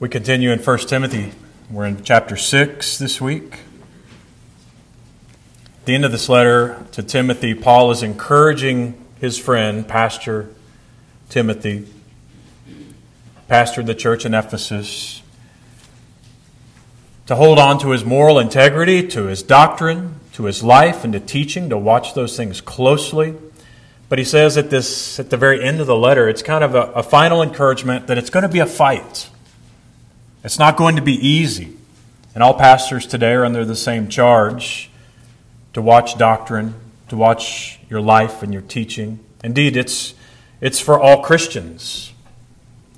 We continue in 1 Timothy. We're in chapter 6 this week. At the end of this letter to Timothy, Paul is encouraging his friend, Pastor Timothy, pastor of the church in Ephesus, to hold on to his moral integrity, to his doctrine, to his life, and to teaching, to watch those things closely. But he says at this at the very end of the letter, it's kind of a, a final encouragement that it's going to be a fight. It's not going to be easy. And all pastors today are under the same charge to watch doctrine, to watch your life and your teaching. Indeed, it's, it's for all Christians,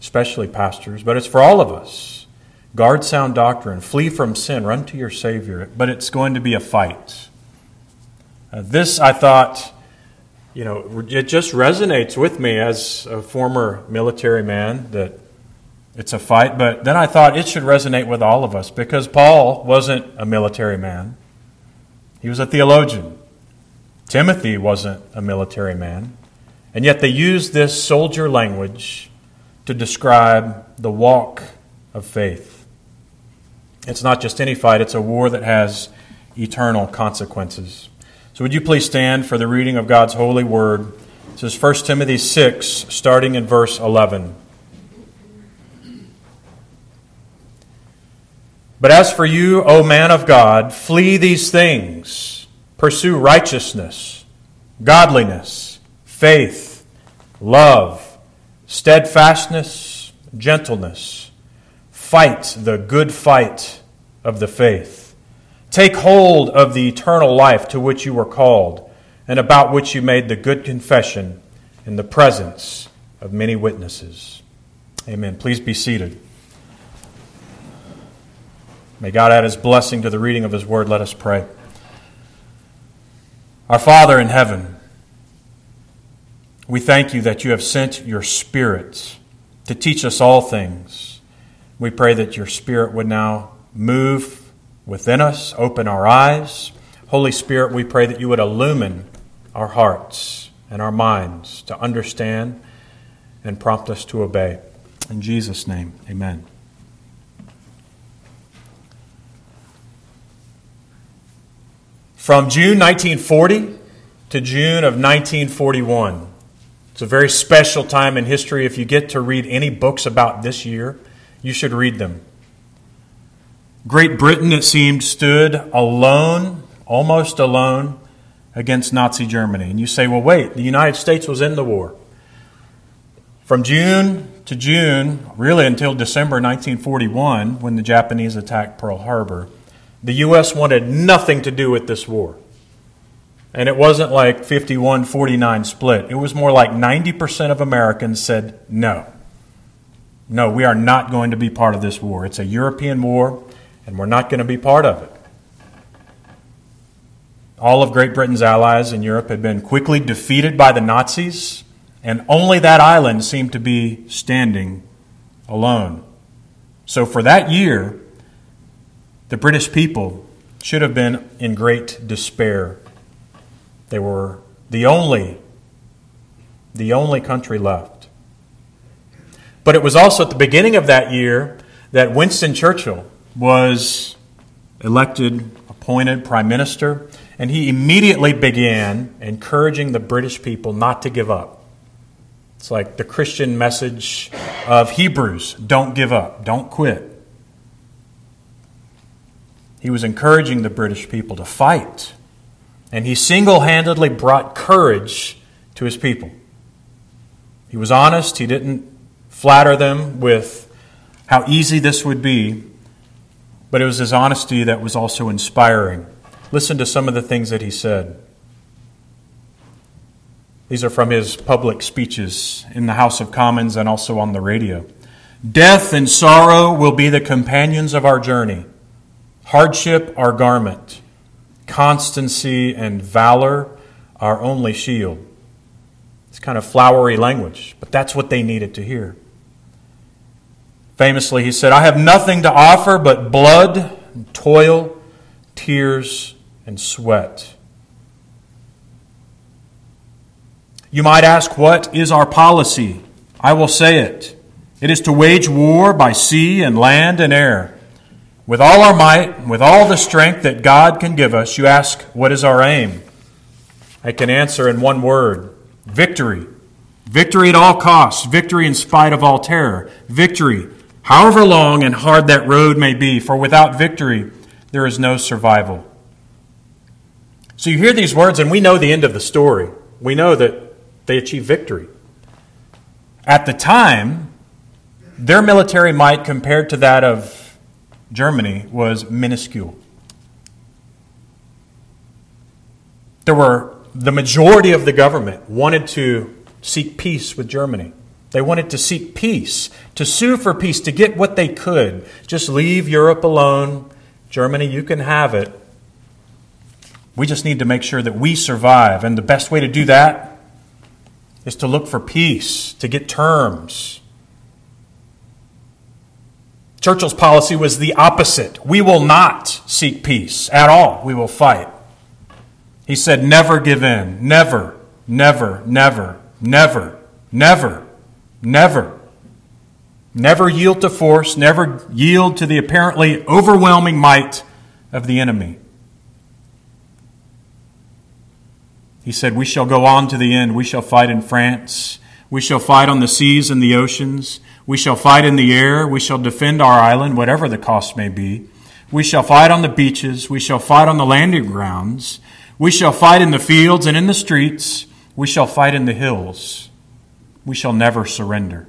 especially pastors, but it's for all of us. Guard sound doctrine, flee from sin, run to your Savior, but it's going to be a fight. Uh, this, I thought, you know, it just resonates with me as a former military man that it's a fight, but then I thought it should resonate with all of us because Paul wasn't a military man, he was a theologian. Timothy wasn't a military man. And yet they used this soldier language to describe the walk of faith. It's not just any fight, it's a war that has eternal consequences. So, would you please stand for the reading of God's holy word? This is 1 Timothy 6, starting in verse 11. But as for you, O man of God, flee these things. Pursue righteousness, godliness, faith, love, steadfastness, gentleness. Fight the good fight of the faith. Take hold of the eternal life to which you were called, and about which you made the good confession in the presence of many witnesses. Amen. Please be seated. May God add his blessing to the reading of his word. Let us pray. Our Father in heaven, we thank you that you have sent your Spirit to teach us all things. We pray that your Spirit would now move within us, open our eyes. Holy Spirit, we pray that you would illumine our hearts and our minds to understand and prompt us to obey. In Jesus' name, amen. From June 1940 to June of 1941. It's a very special time in history. If you get to read any books about this year, you should read them. Great Britain, it seemed, stood alone, almost alone, against Nazi Germany. And you say, well, wait, the United States was in the war. From June to June, really until December 1941, when the Japanese attacked Pearl Harbor, the U.S. wanted nothing to do with this war. And it wasn't like 51 49 split. It was more like 90% of Americans said no. No, we are not going to be part of this war. It's a European war, and we're not going to be part of it. All of Great Britain's allies in Europe had been quickly defeated by the Nazis, and only that island seemed to be standing alone. So for that year, the British people should have been in great despair. They were the only the only country left. But it was also at the beginning of that year that Winston Churchill was elected, appointed prime minister, and he immediately began encouraging the British people not to give up. It's like the Christian message of Hebrews don't give up, don't quit. He was encouraging the British people to fight. And he single handedly brought courage to his people. He was honest. He didn't flatter them with how easy this would be, but it was his honesty that was also inspiring. Listen to some of the things that he said. These are from his public speeches in the House of Commons and also on the radio. Death and sorrow will be the companions of our journey hardship our garment, constancy and valor our only shield. It's kind of flowery language, but that's what they needed to hear. Famously, he said, I have nothing to offer but blood, and toil, tears, and sweat. You might ask, what is our policy? I will say it. It is to wage war by sea and land and air. With all our might, with all the strength that God can give us, you ask, What is our aim? I can answer in one word victory. Victory at all costs, victory in spite of all terror, victory, however long and hard that road may be, for without victory, there is no survival. So you hear these words, and we know the end of the story. We know that they achieve victory. At the time, their military might compared to that of Germany was minuscule. There were the majority of the government wanted to seek peace with Germany. They wanted to seek peace, to sue for peace, to get what they could. Just leave Europe alone. Germany, you can have it. We just need to make sure that we survive. And the best way to do that is to look for peace, to get terms. Churchill's policy was the opposite. We will not seek peace at all. We will fight. He said, never give in. Never, never, never, never, never, never. Never yield to force. Never yield to the apparently overwhelming might of the enemy. He said, We shall go on to the end. We shall fight in France. We shall fight on the seas and the oceans. We shall fight in the air. We shall defend our island, whatever the cost may be. We shall fight on the beaches. We shall fight on the landing grounds. We shall fight in the fields and in the streets. We shall fight in the hills. We shall never surrender.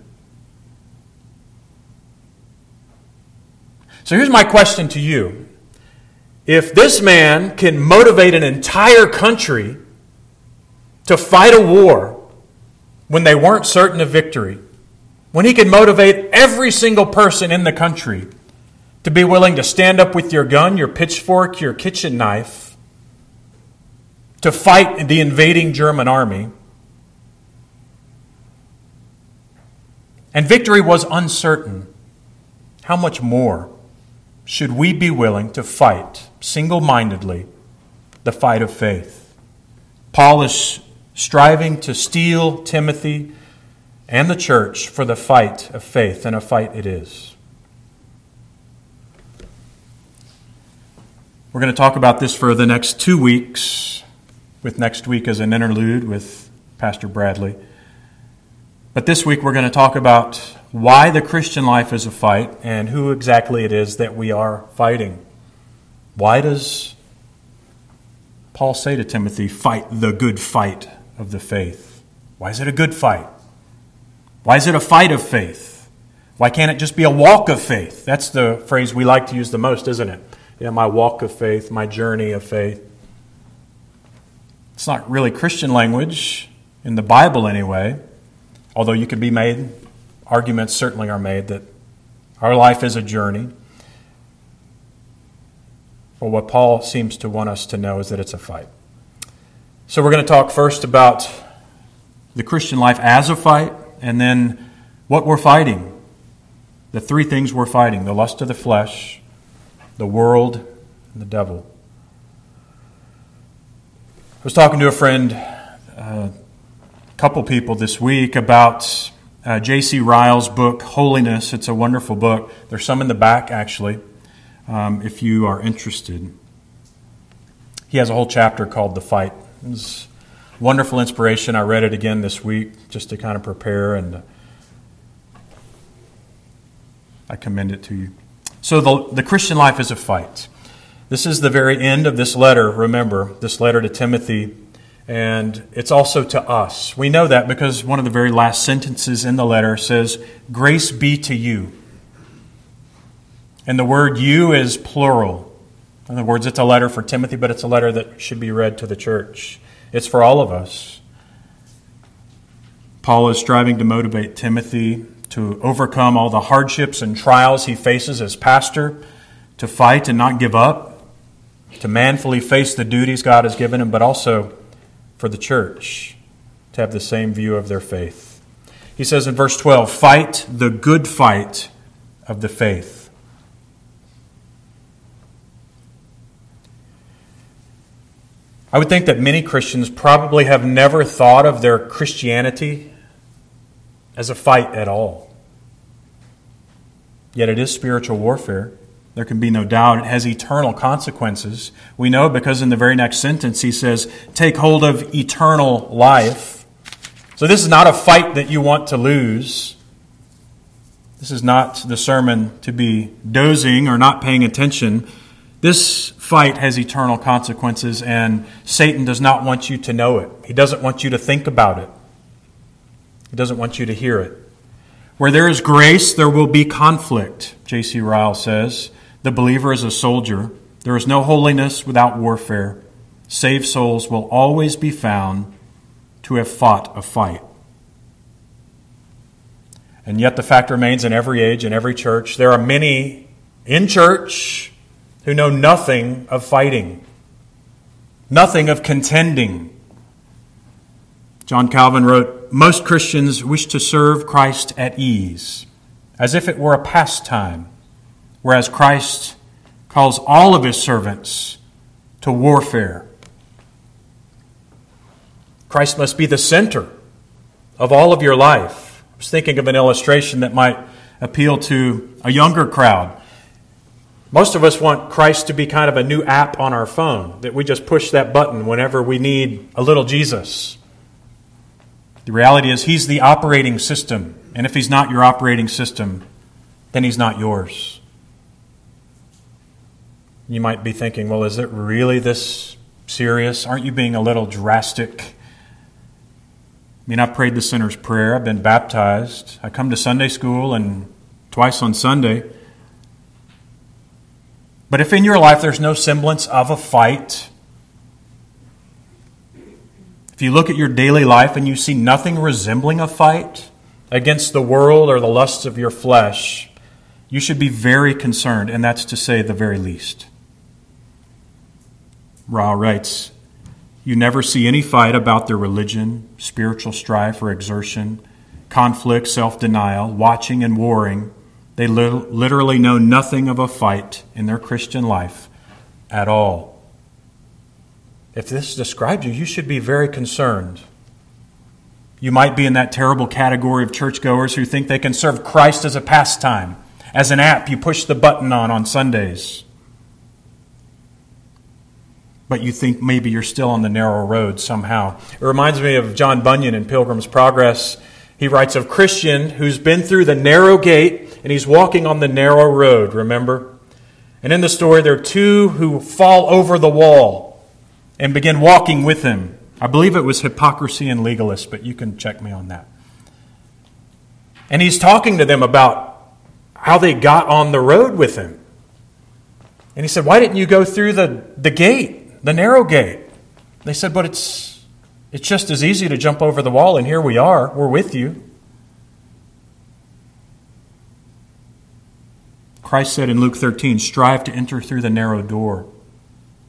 So here's my question to you. If this man can motivate an entire country to fight a war when they weren't certain of victory, when he could motivate every single person in the country to be willing to stand up with your gun, your pitchfork, your kitchen knife, to fight the invading German army. And victory was uncertain. How much more should we be willing to fight single mindedly the fight of faith? Paul is striving to steel Timothy and the church for the fight of faith, and a fight it is. We're going to talk about this for the next two weeks, with next week as an interlude with Pastor Bradley. But this week we're going to talk about why the Christian life is a fight and who exactly it is that we are fighting. Why does Paul say to Timothy, fight the good fight of the faith? Why is it a good fight? Why is it a fight of faith? Why can't it just be a walk of faith? That's the phrase we like to use the most, isn't it? Yeah, my walk of faith, my journey of faith. It's not really Christian language in the Bible anyway, although you could be made, arguments certainly are made that our life is a journey. But what Paul seems to want us to know is that it's a fight. So we're going to talk first about the Christian life as a fight, and then what we're fighting. The three things we're fighting the lust of the flesh, the world, and the devil. I was talking to a friend, a couple people this week, about uh, J.C. Ryle's book, Holiness. It's a wonderful book. There's some in the back, actually, um, if you are interested. He has a whole chapter called The Fight. It's wonderful inspiration. I read it again this week just to kind of prepare, and uh, I commend it to you. So, the, the Christian life is a fight. This is the very end of this letter, remember, this letter to Timothy, and it's also to us. We know that because one of the very last sentences in the letter says, Grace be to you. And the word you is plural. In other words, it's a letter for Timothy, but it's a letter that should be read to the church. It's for all of us. Paul is striving to motivate Timothy to overcome all the hardships and trials he faces as pastor, to fight and not give up, to manfully face the duties God has given him, but also for the church to have the same view of their faith. He says in verse 12, Fight the good fight of the faith. I would think that many Christians probably have never thought of their Christianity as a fight at all. yet it is spiritual warfare. There can be no doubt. It has eternal consequences. We know because in the very next sentence he says, Take hold of eternal life. So this is not a fight that you want to lose. This is not the sermon to be dozing or not paying attention. This fight has eternal consequences, and Satan does not want you to know it. He doesn't want you to think about it, he doesn't want you to hear it. Where there is grace, there will be conflict, J.C. Ryle says. The believer is a soldier. There is no holiness without warfare. Saved souls will always be found to have fought a fight. And yet, the fact remains in every age, in every church, there are many in church who know nothing of fighting, nothing of contending. John Calvin wrote Most Christians wish to serve Christ at ease, as if it were a pastime, whereas Christ calls all of his servants to warfare. Christ must be the center of all of your life. I was thinking of an illustration that might appeal to a younger crowd. Most of us want Christ to be kind of a new app on our phone, that we just push that button whenever we need a little Jesus. The reality is, He's the operating system, and if He's not your operating system, then He's not yours. You might be thinking, well, is it really this serious? Aren't you being a little drastic? I mean, I've prayed the sinner's prayer, I've been baptized, I come to Sunday school and twice on Sunday. But if in your life there's no semblance of a fight, if you look at your daily life and you see nothing resembling a fight against the world or the lusts of your flesh, you should be very concerned, and that's to say the very least. Ryle writes, You never see any fight about their religion, spiritual strife or exertion, conflict, self denial, watching and warring they literally know nothing of a fight in their Christian life at all. If this describes you, you should be very concerned. You might be in that terrible category of churchgoers who think they can serve Christ as a pastime, as an app you push the button on on Sundays. But you think maybe you're still on the narrow road somehow. It reminds me of John Bunyan in Pilgrim's Progress. He writes of Christian who's been through the narrow gate and he's walking on the narrow road, remember? And in the story, there are two who fall over the wall and begin walking with him. I believe it was hypocrisy and legalist, but you can check me on that. And he's talking to them about how they got on the road with him. And he said, Why didn't you go through the, the gate, the narrow gate? They said, But it's, it's just as easy to jump over the wall, and here we are. We're with you. Christ said in Luke 13, Strive to enter through the narrow door.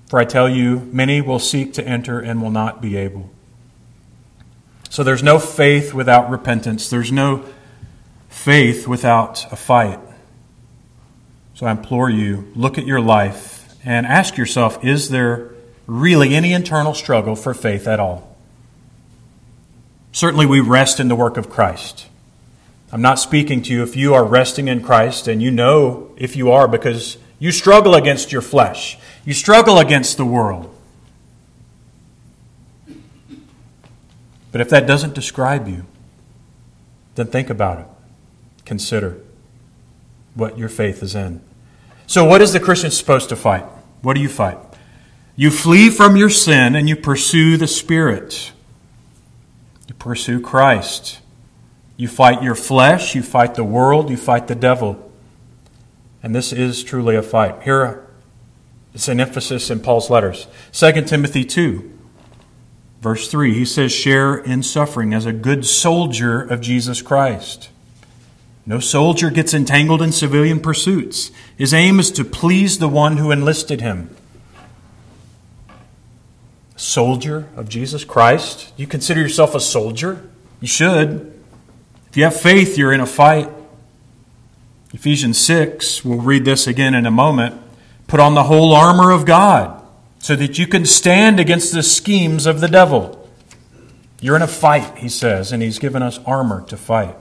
For I tell you, many will seek to enter and will not be able. So there's no faith without repentance. There's no faith without a fight. So I implore you, look at your life and ask yourself is there really any internal struggle for faith at all? Certainly, we rest in the work of Christ. I'm not speaking to you if you are resting in Christ, and you know if you are because you struggle against your flesh, you struggle against the world. But if that doesn't describe you, then think about it. Consider what your faith is in. So, what is the Christian supposed to fight? What do you fight? You flee from your sin and you pursue the Spirit. You pursue Christ. You fight your flesh, you fight the world, you fight the devil. And this is truly a fight. Here it's an emphasis in Paul's letters. 2 Timothy 2, verse 3, he says, Share in suffering as a good soldier of Jesus Christ. No soldier gets entangled in civilian pursuits. His aim is to please the one who enlisted him. Soldier of Jesus Christ? You consider yourself a soldier? You should. If you have faith, you're in a fight. Ephesians 6, we'll read this again in a moment. Put on the whole armor of God so that you can stand against the schemes of the devil. You're in a fight, he says, and he's given us armor to fight.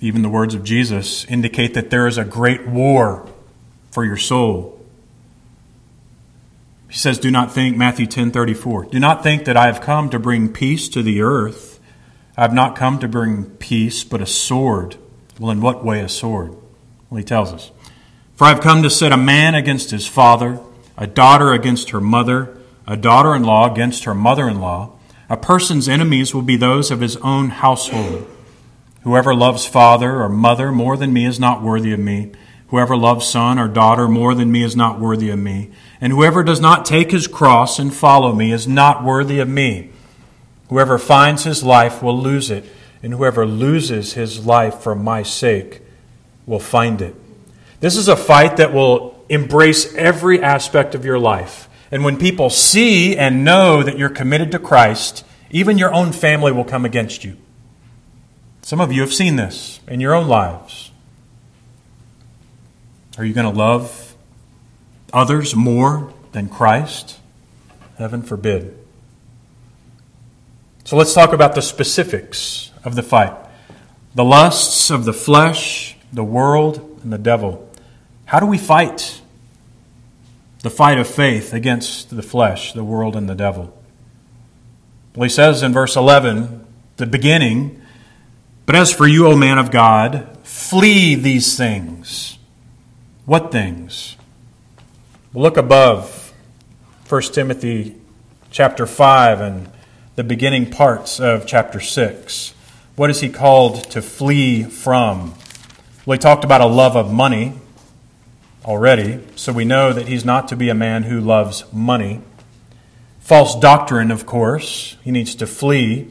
even the words of Jesus, indicate that there is a great war for your soul. He says, Do not think, Matthew 10 34, do not think that I have come to bring peace to the earth. I have not come to bring peace, but a sword. Well, in what way a sword? Well, he tells us. For I have come to set a man against his father, a daughter against her mother, a daughter in law against her mother in law. A person's enemies will be those of his own household. Whoever loves father or mother more than me is not worthy of me. Whoever loves son or daughter more than me is not worthy of me. And whoever does not take his cross and follow me is not worthy of me. Whoever finds his life will lose it, and whoever loses his life for my sake will find it. This is a fight that will embrace every aspect of your life. And when people see and know that you're committed to Christ, even your own family will come against you. Some of you have seen this in your own lives. Are you going to love others more than Christ? Heaven forbid. So let's talk about the specifics of the fight the lusts of the flesh, the world, and the devil. How do we fight? The fight of faith against the flesh, the world, and the devil. Well, he says in verse 11, the beginning, But as for you, O man of God, flee these things. What things? Look above 1 Timothy chapter 5 and the beginning parts of chapter 6. What is he called to flee from? Well, he talked about a love of money already, so we know that he's not to be a man who loves money. False doctrine, of course, he needs to flee. It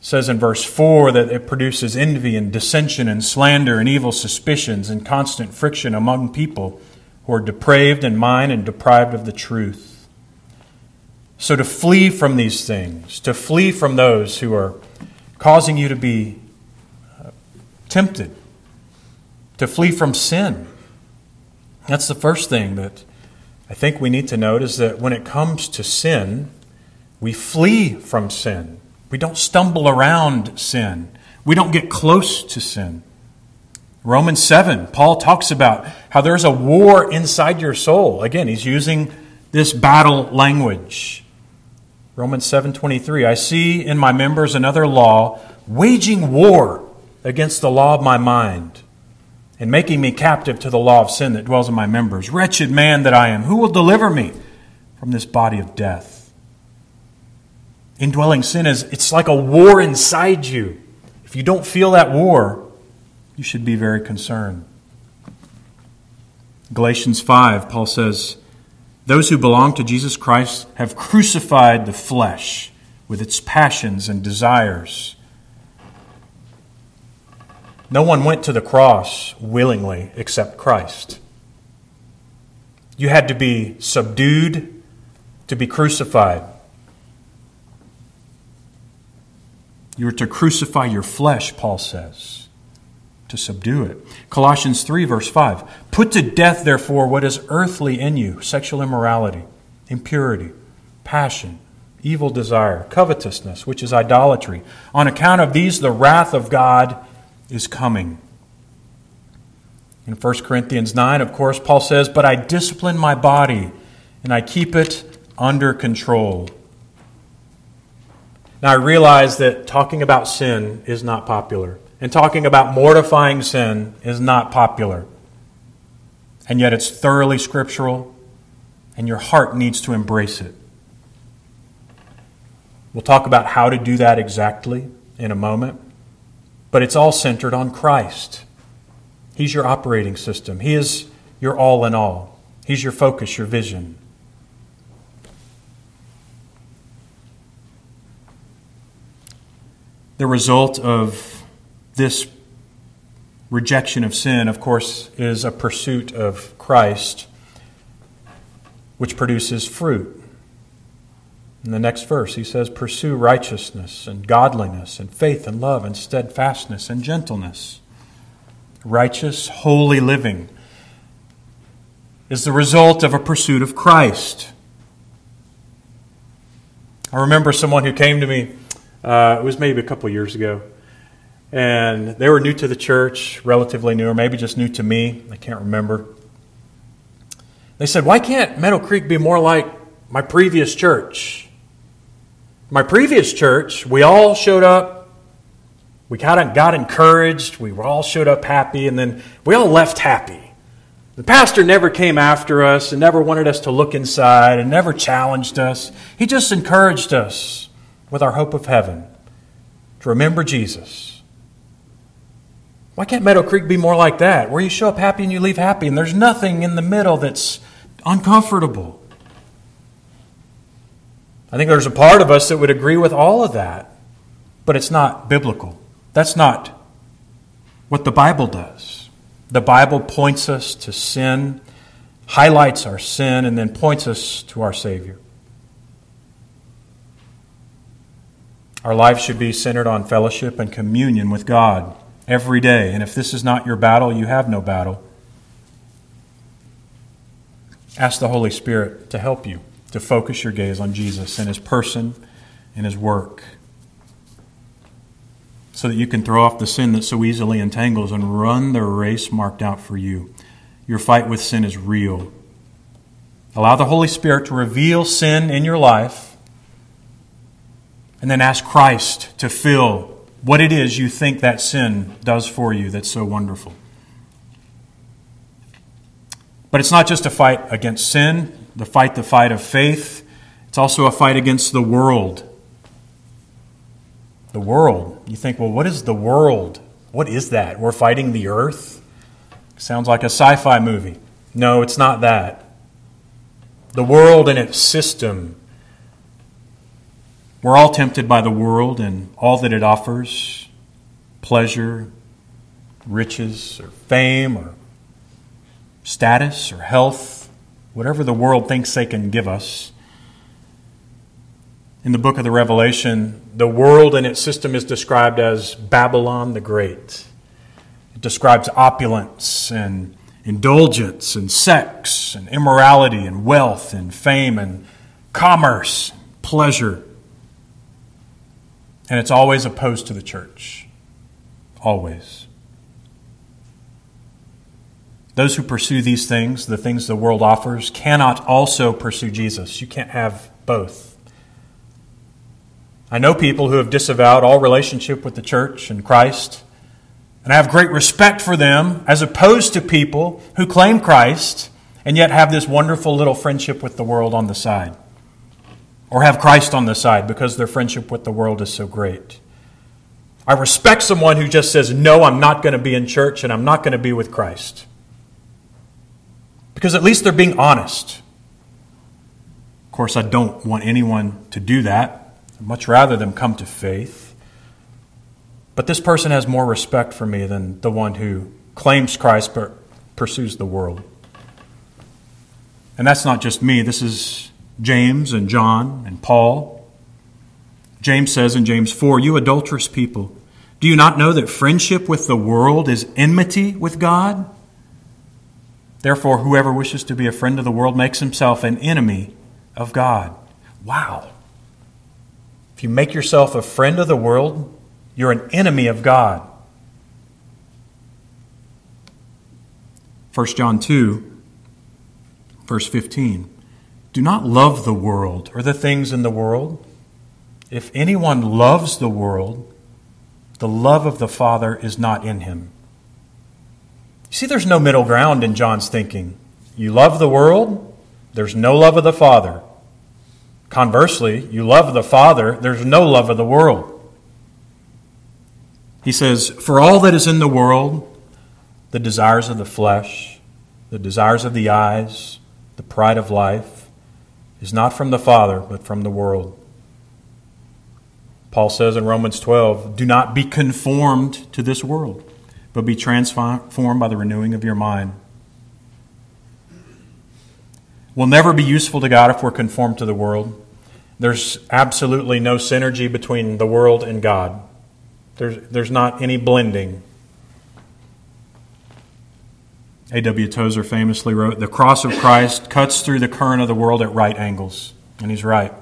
says in verse 4 that it produces envy and dissension and slander and evil suspicions and constant friction among people who are depraved in mind and deprived of the truth. So, to flee from these things, to flee from those who are causing you to be uh, tempted, to flee from sin. That's the first thing that I think we need to note is that when it comes to sin, we flee from sin. We don't stumble around sin. We don't get close to sin. Romans 7, Paul talks about how there's a war inside your soul. Again, he's using this battle language. Romans 7:23 I see in my members another law waging war against the law of my mind and making me captive to the law of sin that dwells in my members. Wretched man that I am, who will deliver me from this body of death? Indwelling sin is it's like a war inside you. If you don't feel that war, you should be very concerned. Galatians 5, Paul says, Those who belong to Jesus Christ have crucified the flesh with its passions and desires. No one went to the cross willingly except Christ. You had to be subdued to be crucified. You were to crucify your flesh, Paul says, to subdue it. Colossians 3, verse 5 Put to death, therefore, what is earthly in you sexual immorality, impurity, passion, evil desire, covetousness, which is idolatry. On account of these, the wrath of God is coming. In 1 Corinthians 9, of course, Paul says, But I discipline my body and I keep it under control. Now, I realize that talking about sin is not popular, and talking about mortifying sin is not popular. And yet, it's thoroughly scriptural, and your heart needs to embrace it. We'll talk about how to do that exactly in a moment. But it's all centered on Christ. He's your operating system, He is your all in all, He's your focus, your vision. The result of this rejection of sin, of course, is a pursuit of Christ, which produces fruit. In the next verse, he says, Pursue righteousness and godliness and faith and love and steadfastness and gentleness. Righteous, holy living is the result of a pursuit of Christ. I remember someone who came to me, uh, it was maybe a couple years ago, and they were new to the church, relatively new, or maybe just new to me. I can't remember. They said, Why can't Meadow Creek be more like my previous church? My previous church, we all showed up. We kind of got encouraged. We all showed up happy, and then we all left happy. The pastor never came after us and never wanted us to look inside and never challenged us. He just encouraged us with our hope of heaven to remember Jesus. Why can't Meadow Creek be more like that, where you show up happy and you leave happy, and there's nothing in the middle that's uncomfortable? I think there's a part of us that would agree with all of that, but it's not biblical. That's not what the Bible does. The Bible points us to sin, highlights our sin, and then points us to our Savior. Our life should be centered on fellowship and communion with God every day. And if this is not your battle, you have no battle. Ask the Holy Spirit to help you to focus your gaze on Jesus and His person and His work so that you can throw off the sin that so easily entangles and run the race marked out for you. Your fight with sin is real. Allow the Holy Spirit to reveal sin in your life, and then ask Christ to fill what it is you think that sin does for you that's so wonderful. But it's not just a fight against sin, the fight, the fight of faith. It's also a fight against the world the world. You think, well, what is the world? What is that? We're fighting the earth? Sounds like a sci fi movie. No, it's not that. The world and its system. We're all tempted by the world and all that it offers pleasure, riches, or fame, or status, or health, whatever the world thinks they can give us in the book of the Revelation, the world and its system is described as Babylon the Great. It describes opulence and indulgence and sex and immorality and wealth and fame and commerce, pleasure. And it's always opposed to the church. Always. Those who pursue these things, the things the world offers, cannot also pursue Jesus. You can't have both. I know people who have disavowed all relationship with the church and Christ, and I have great respect for them as opposed to people who claim Christ and yet have this wonderful little friendship with the world on the side, or have Christ on the side because their friendship with the world is so great. I respect someone who just says, No, I'm not going to be in church and I'm not going to be with Christ. Because at least they're being honest. Of course, I don't want anyone to do that. I'd much rather them come to faith. But this person has more respect for me than the one who claims Christ but pursues the world. And that's not just me, this is James and John and Paul. James says in James 4 You adulterous people, do you not know that friendship with the world is enmity with God? Therefore, whoever wishes to be a friend of the world makes himself an enemy of God. Wow. If you make yourself a friend of the world, you're an enemy of God. 1 John 2, verse 15. Do not love the world or the things in the world. If anyone loves the world, the love of the Father is not in him. You see, there's no middle ground in John's thinking. You love the world, there's no love of the Father. Conversely, you love the Father, there's no love of the world. He says, For all that is in the world, the desires of the flesh, the desires of the eyes, the pride of life, is not from the Father, but from the world. Paul says in Romans 12, Do not be conformed to this world, but be transformed by the renewing of your mind We'll never be useful to God if we're conformed to the world. There's absolutely no synergy between the world and God. There's, there's not any blending. A.W. Tozer famously wrote The cross of Christ cuts through the current of the world at right angles. And he's right.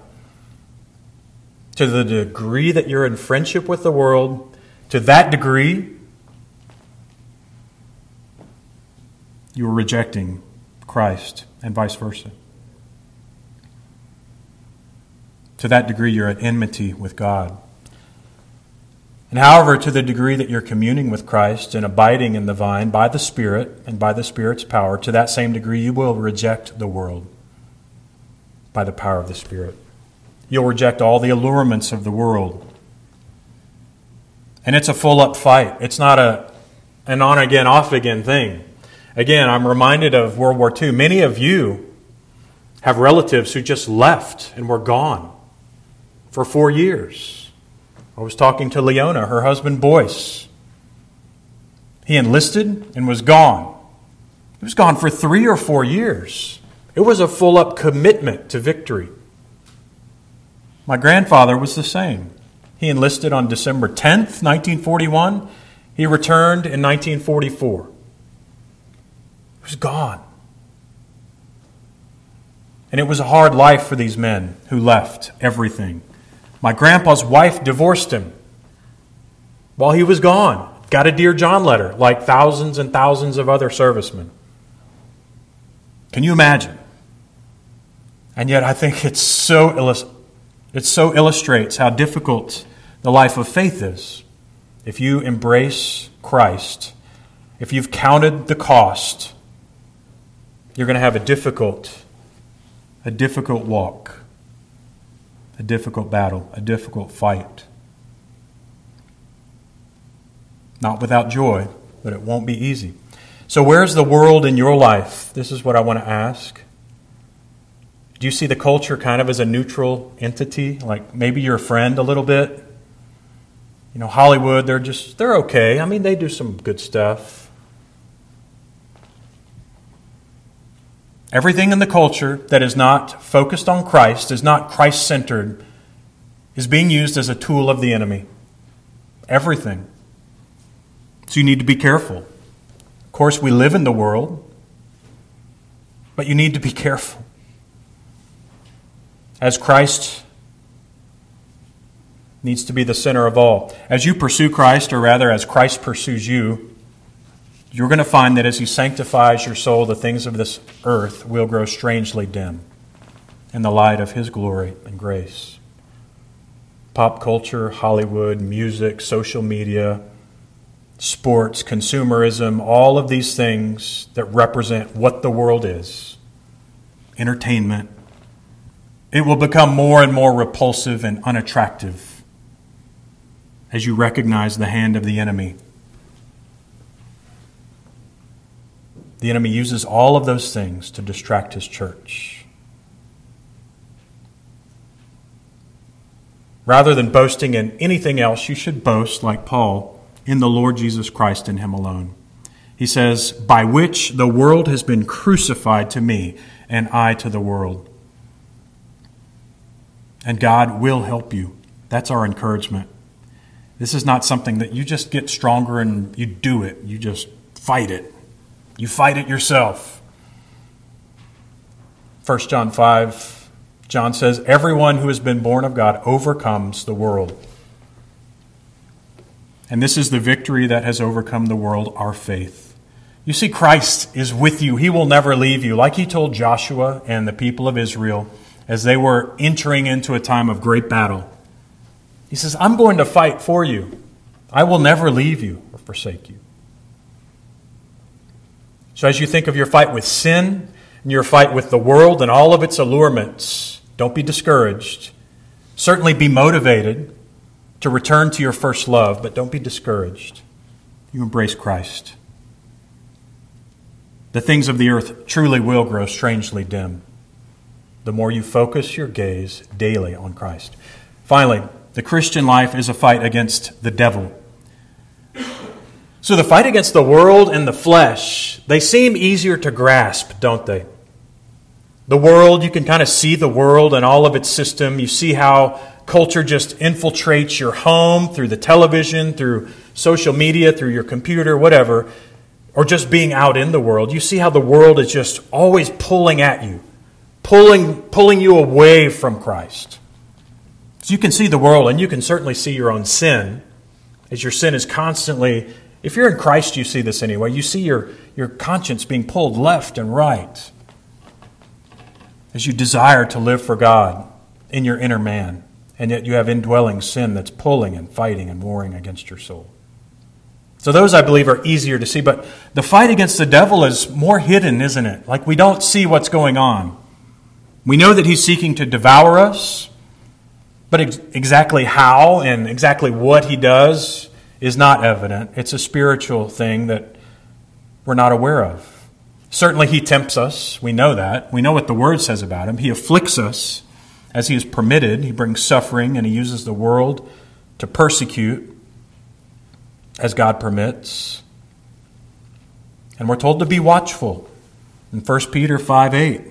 To the degree that you're in friendship with the world, to that degree, you are rejecting Christ and vice versa. To that degree, you're at enmity with God. And however, to the degree that you're communing with Christ and abiding in the vine by the Spirit and by the Spirit's power, to that same degree, you will reject the world by the power of the Spirit. You'll reject all the allurements of the world. And it's a full up fight. It's not a an on again, off again thing. Again, I'm reminded of World War II. Many of you have relatives who just left and were gone for four years. I was talking to Leona, her husband Boyce. He enlisted and was gone. He was gone for three or four years. It was a full up commitment to victory. My grandfather was the same. He enlisted on December 10th, 1941. He returned in 1944. He was gone. And it was a hard life for these men who left everything. My grandpa's wife divorced him while he was gone. Got a Dear John letter, like thousands and thousands of other servicemen. Can you imagine? And yet, I think it's so it so illustrates how difficult the life of faith is. If you embrace Christ, if you've counted the cost, you're going to have a difficult, a difficult walk, a difficult battle, a difficult fight. Not without joy, but it won't be easy. So, where's the world in your life? This is what I want to ask. Do you see the culture kind of as a neutral entity? Like maybe your friend a little bit? You know, Hollywood, they're just, they're okay. I mean, they do some good stuff. Everything in the culture that is not focused on Christ, is not Christ centered, is being used as a tool of the enemy. Everything. So you need to be careful. Of course, we live in the world, but you need to be careful as Christ needs to be the center of all. As you pursue Christ, or rather, as Christ pursues you, you're going to find that as He sanctifies your soul, the things of this earth will grow strangely dim in the light of His glory and grace. Pop culture, Hollywood, music, social media, sports, consumerism, all of these things that represent what the world is entertainment, it will become more and more repulsive and unattractive as you recognize the hand of the enemy. The enemy uses all of those things to distract his church. Rather than boasting in anything else, you should boast, like Paul, in the Lord Jesus Christ and Him alone. He says, By which the world has been crucified to me, and I to the world and God will help you. That's our encouragement. This is not something that you just get stronger and you do it. You just fight it. You fight it yourself. 1 John 5, John says, Everyone who has been born of God overcomes the world. And this is the victory that has overcome the world, our faith. You see, Christ is with you. He will never leave you. Like he told Joshua and the people of Israel, as they were entering into a time of great battle. He says, I'm going to fight for you. I will never leave you or forsake you. So, as you think of your fight with sin and your fight with the world and all of its allurements, don't be discouraged. Certainly be motivated to return to your first love, but don't be discouraged. You embrace Christ. The things of the earth truly will grow strangely dim the more you focus your gaze daily on Christ. Finally, the Christian life is a fight against the devil. So, the fight against the world and the flesh, they seem easier to grasp, don't they? The world, you can kind of see the world and all of its system. You see how culture just infiltrates your home through the television, through social media, through your computer, whatever, or just being out in the world. You see how the world is just always pulling at you pulling, pulling you away from Christ. So you can see the world and you can certainly see your own sin. as your sin is constantly, if you're in Christ, you see this anyway. You see your, your conscience being pulled left and right as you desire to live for God in your inner man, and yet you have indwelling sin that's pulling and fighting and warring against your soul. So, those I believe are easier to see, but the fight against the devil is more hidden, isn't it? Like we don't see what's going on. We know that he's seeking to devour us, but ex- exactly how and exactly what he does is not evident. It's a spiritual thing that we're not aware of. Certainly, he tempts us. We know that. We know what the word says about him. He afflicts us as he is permitted. He brings suffering and he uses the world to persecute as God permits. And we're told to be watchful in 1 Peter 5 8.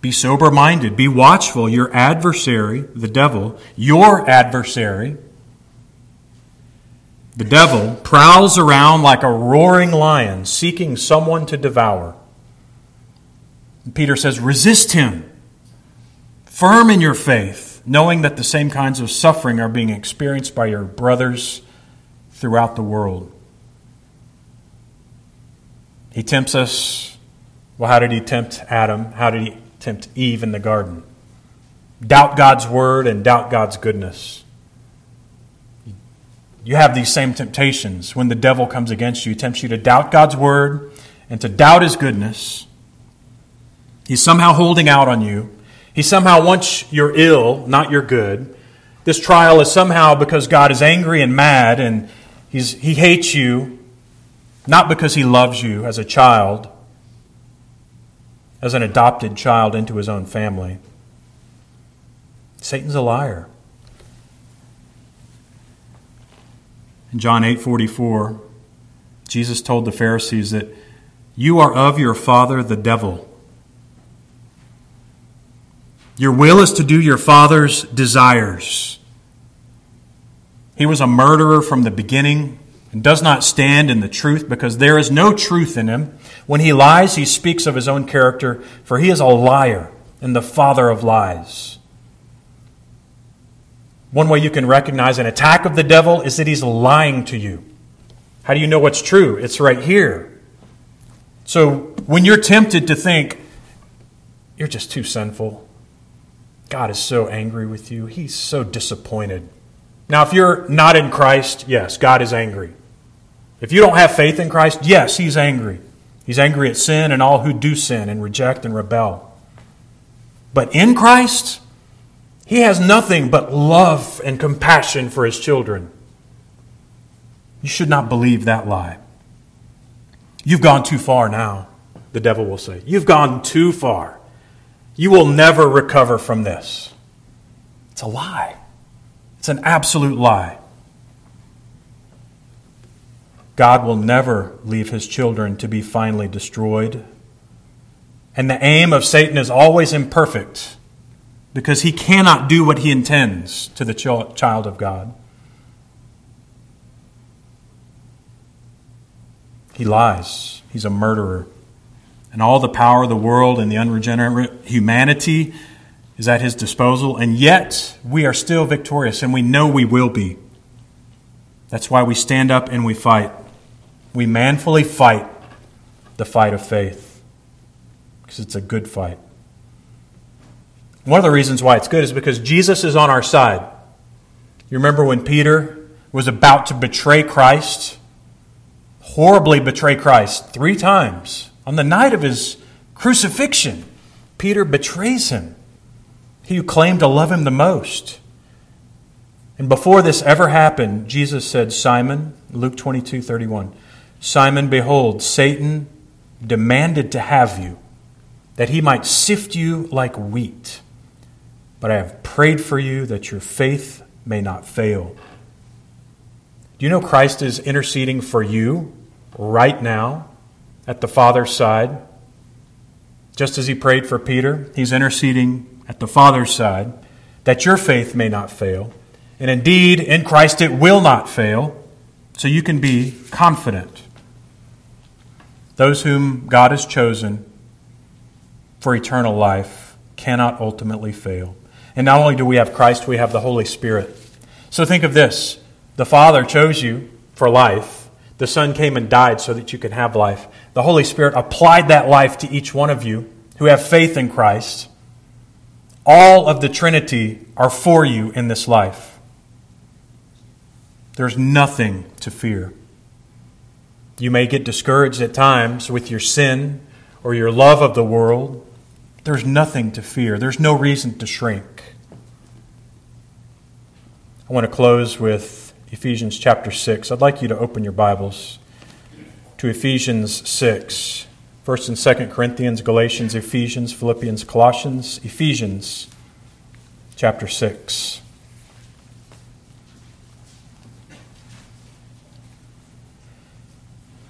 Be sober minded, be watchful. Your adversary, the devil, your adversary, the devil, prowls around like a roaring lion, seeking someone to devour. And Peter says, resist him, firm in your faith, knowing that the same kinds of suffering are being experienced by your brothers throughout the world. He tempts us. Well, how did he tempt Adam? How did he tempt Eve in the garden. Doubt God's word and doubt God's goodness. You have these same temptations when the devil comes against you. He tempts you to doubt God's word and to doubt his goodness. He's somehow holding out on you. He somehow wants your ill, not your good. This trial is somehow because God is angry and mad and he's, he hates you, not because he loves you as a child, as an adopted child into his own family. Satan's a liar. In John 8:44, Jesus told the Pharisees that you are of your father the devil. Your will is to do your father's desires. He was a murderer from the beginning and does not stand in the truth because there is no truth in him. When he lies, he speaks of his own character, for he is a liar and the father of lies. One way you can recognize an attack of the devil is that he's lying to you. How do you know what's true? It's right here. So when you're tempted to think, you're just too sinful, God is so angry with you, he's so disappointed. Now, if you're not in Christ, yes, God is angry. If you don't have faith in Christ, yes, he's angry. He's angry at sin and all who do sin and reject and rebel. But in Christ, he has nothing but love and compassion for his children. You should not believe that lie. You've gone too far now, the devil will say. You've gone too far. You will never recover from this. It's a lie. It's an absolute lie. God will never leave his children to be finally destroyed. And the aim of Satan is always imperfect because he cannot do what he intends to the child of God. He lies. He's a murderer. And all the power of the world and the unregenerate humanity is at his disposal. And yet, we are still victorious, and we know we will be. That's why we stand up and we fight we manfully fight the fight of faith because it's a good fight. One of the reasons why it's good is because Jesus is on our side. You remember when Peter was about to betray Christ? Horribly betray Christ three times. On the night of his crucifixion, Peter betrays him. He who claimed to love him the most. And before this ever happened, Jesus said, Simon, Luke 22 31, Simon, behold, Satan demanded to have you, that he might sift you like wheat. But I have prayed for you that your faith may not fail. Do you know Christ is interceding for you right now at the Father's side? Just as he prayed for Peter, he's interceding at the Father's side that your faith may not fail. And indeed, in Christ it will not fail, so you can be confident. Those whom God has chosen for eternal life cannot ultimately fail. And not only do we have Christ, we have the Holy Spirit. So think of this The Father chose you for life. The Son came and died so that you could have life. The Holy Spirit applied that life to each one of you who have faith in Christ. All of the Trinity are for you in this life. There's nothing to fear. You may get discouraged at times with your sin or your love of the world. There's nothing to fear. There's no reason to shrink. I want to close with Ephesians chapter 6. I'd like you to open your Bibles to Ephesians 6. 1st and 2nd Corinthians, Galatians, Ephesians, Philippians, Colossians, Ephesians chapter 6.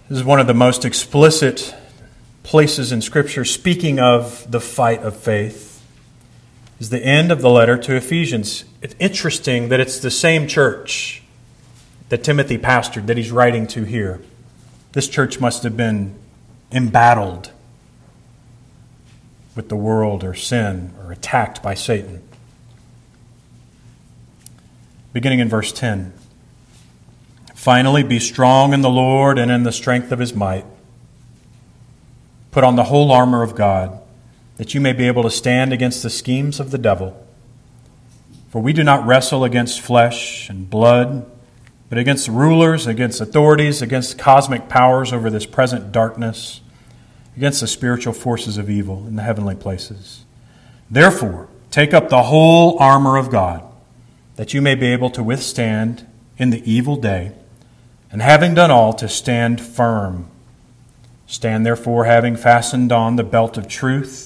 This is one of the most explicit places in Scripture speaking of the fight of faith. Is the end of the letter to Ephesians. It's interesting that it's the same church that Timothy pastored that he's writing to here. This church must have been embattled with the world or sin or attacked by Satan. Beginning in verse 10. Finally, be strong in the Lord and in the strength of his might. Put on the whole armor of God, that you may be able to stand against the schemes of the devil. For we do not wrestle against flesh and blood, but against rulers, against authorities, against cosmic powers over this present darkness, against the spiritual forces of evil in the heavenly places. Therefore, take up the whole armor of God, that you may be able to withstand in the evil day and having done all, to stand firm. Stand therefore, having fastened on the belt of truth,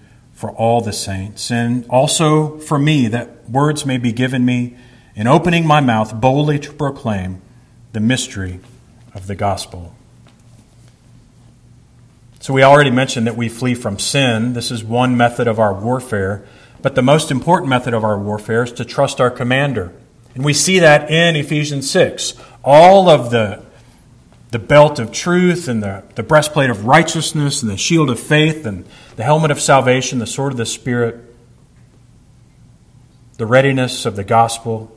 for all the saints, and also for me, that words may be given me in opening my mouth boldly to proclaim the mystery of the gospel. So, we already mentioned that we flee from sin. This is one method of our warfare. But the most important method of our warfare is to trust our commander. And we see that in Ephesians 6. All of the, the belt of truth and the, the breastplate of righteousness and the shield of faith and the helmet of salvation, the sword of the Spirit, the readiness of the gospel.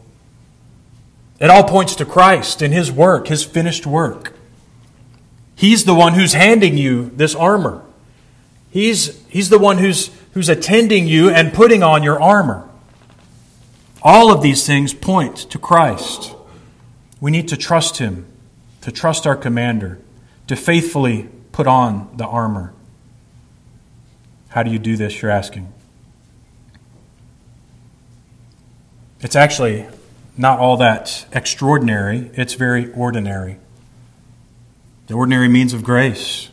It all points to Christ and His work, His finished work. He's the one who's handing you this armor. He's, he's the one who's, who's attending you and putting on your armor. All of these things point to Christ. We need to trust Him, to trust our commander, to faithfully put on the armor. How do you do this, you're asking? It's actually not all that extraordinary, it's very ordinary. The ordinary means of grace,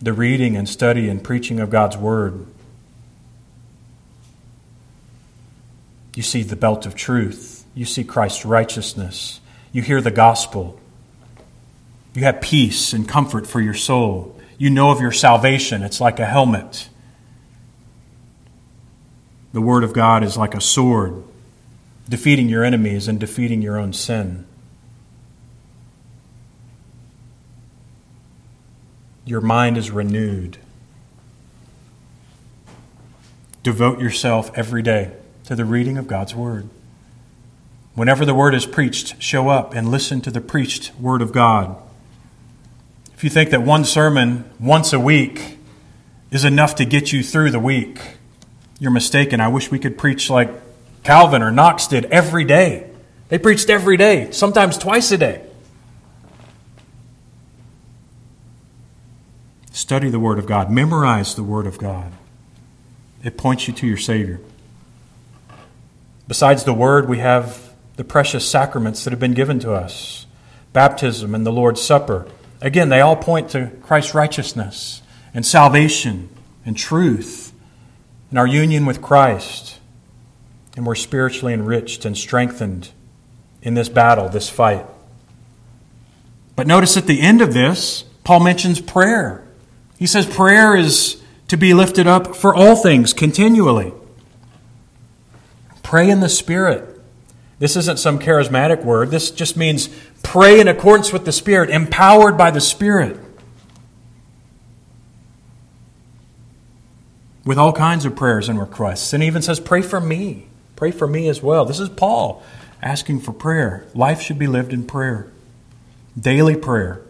the reading and study and preaching of God's Word, You see the belt of truth. You see Christ's righteousness. You hear the gospel. You have peace and comfort for your soul. You know of your salvation. It's like a helmet. The Word of God is like a sword, defeating your enemies and defeating your own sin. Your mind is renewed. Devote yourself every day to the reading of God's Word. Whenever the Word is preached, show up and listen to the preached Word of God. If you think that one sermon once a week is enough to get you through the week, you're mistaken. I wish we could preach like Calvin or Knox did every day. They preached every day, sometimes twice a day. Study the Word of God, memorize the Word of God. It points you to your Savior. Besides the Word, we have the precious sacraments that have been given to us baptism and the Lord's Supper. Again, they all point to Christ's righteousness and salvation and truth and our union with Christ. And we're spiritually enriched and strengthened in this battle, this fight. But notice at the end of this, Paul mentions prayer. He says prayer is to be lifted up for all things continually. Pray in the Spirit. This isn't some charismatic word. This just means pray in accordance with the Spirit, empowered by the Spirit. With all kinds of prayers and requests. And even says, pray for me. Pray for me as well. This is Paul asking for prayer. Life should be lived in prayer, daily prayer.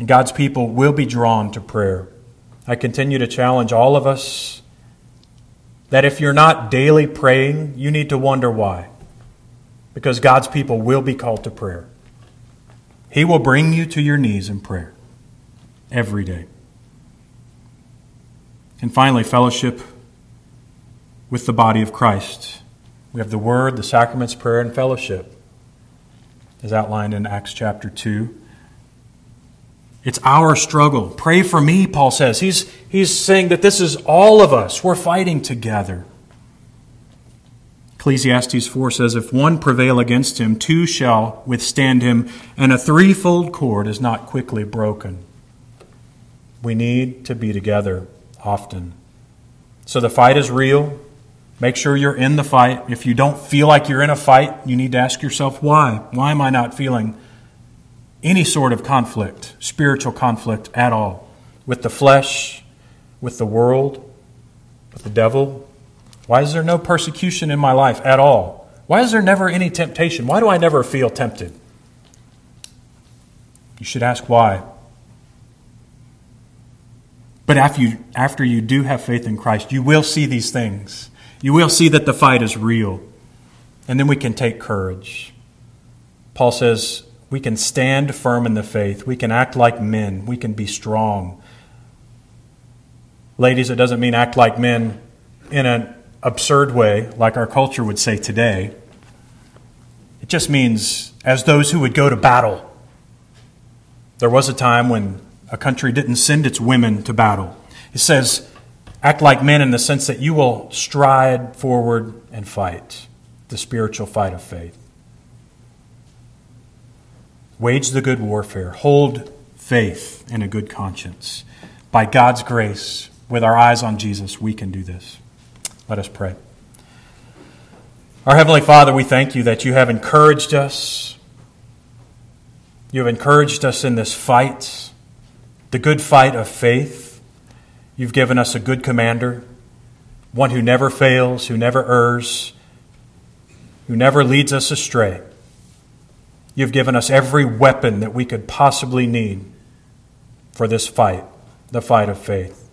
And God's people will be drawn to prayer. I continue to challenge all of us that if you're not daily praying, you need to wonder why. Because God's people will be called to prayer. He will bring you to your knees in prayer every day. And finally, fellowship with the body of Christ. We have the Word, the sacraments, prayer, and fellowship, as outlined in Acts chapter 2. It's our struggle. Pray for me, Paul says. He's, he's saying that this is all of us. We're fighting together. Ecclesiastes 4 says, If one prevail against him, two shall withstand him, and a threefold cord is not quickly broken. We need to be together often. So the fight is real. Make sure you're in the fight. If you don't feel like you're in a fight, you need to ask yourself, why? Why am I not feeling any sort of conflict, spiritual conflict at all, with the flesh, with the world, with the devil? Why is there no persecution in my life at all? Why is there never any temptation? Why do I never feel tempted? You should ask why. But after you, after you do have faith in Christ, you will see these things. You will see that the fight is real. And then we can take courage. Paul says, we can stand firm in the faith. We can act like men. We can be strong. Ladies, it doesn't mean act like men in an absurd way, like our culture would say today. It just means as those who would go to battle. There was a time when a country didn't send its women to battle. It says, act like men in the sense that you will stride forward and fight the spiritual fight of faith. Wage the good warfare. Hold faith and a good conscience. By God's grace, with our eyes on Jesus, we can do this. Let us pray. Our Heavenly Father, we thank you that you have encouraged us. You have encouraged us in this fight, the good fight of faith. You've given us a good commander, one who never fails, who never errs, who never leads us astray. You've given us every weapon that we could possibly need for this fight, the fight of faith.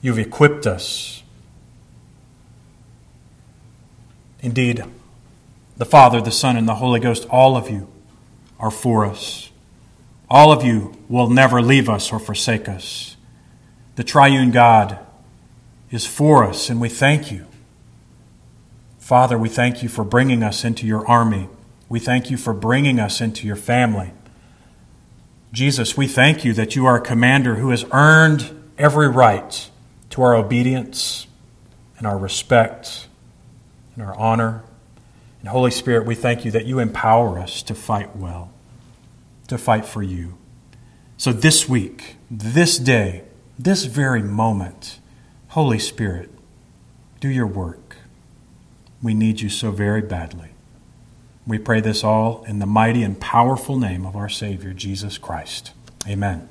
You've equipped us. Indeed, the Father, the Son, and the Holy Ghost, all of you are for us. All of you will never leave us or forsake us. The triune God is for us, and we thank you. Father, we thank you for bringing us into your army. We thank you for bringing us into your family. Jesus, we thank you that you are a commander who has earned every right to our obedience and our respect and our honor. And Holy Spirit, we thank you that you empower us to fight well, to fight for you. So this week, this day, this very moment, Holy Spirit, do your work. We need you so very badly. We pray this all in the mighty and powerful name of our Savior, Jesus Christ. Amen.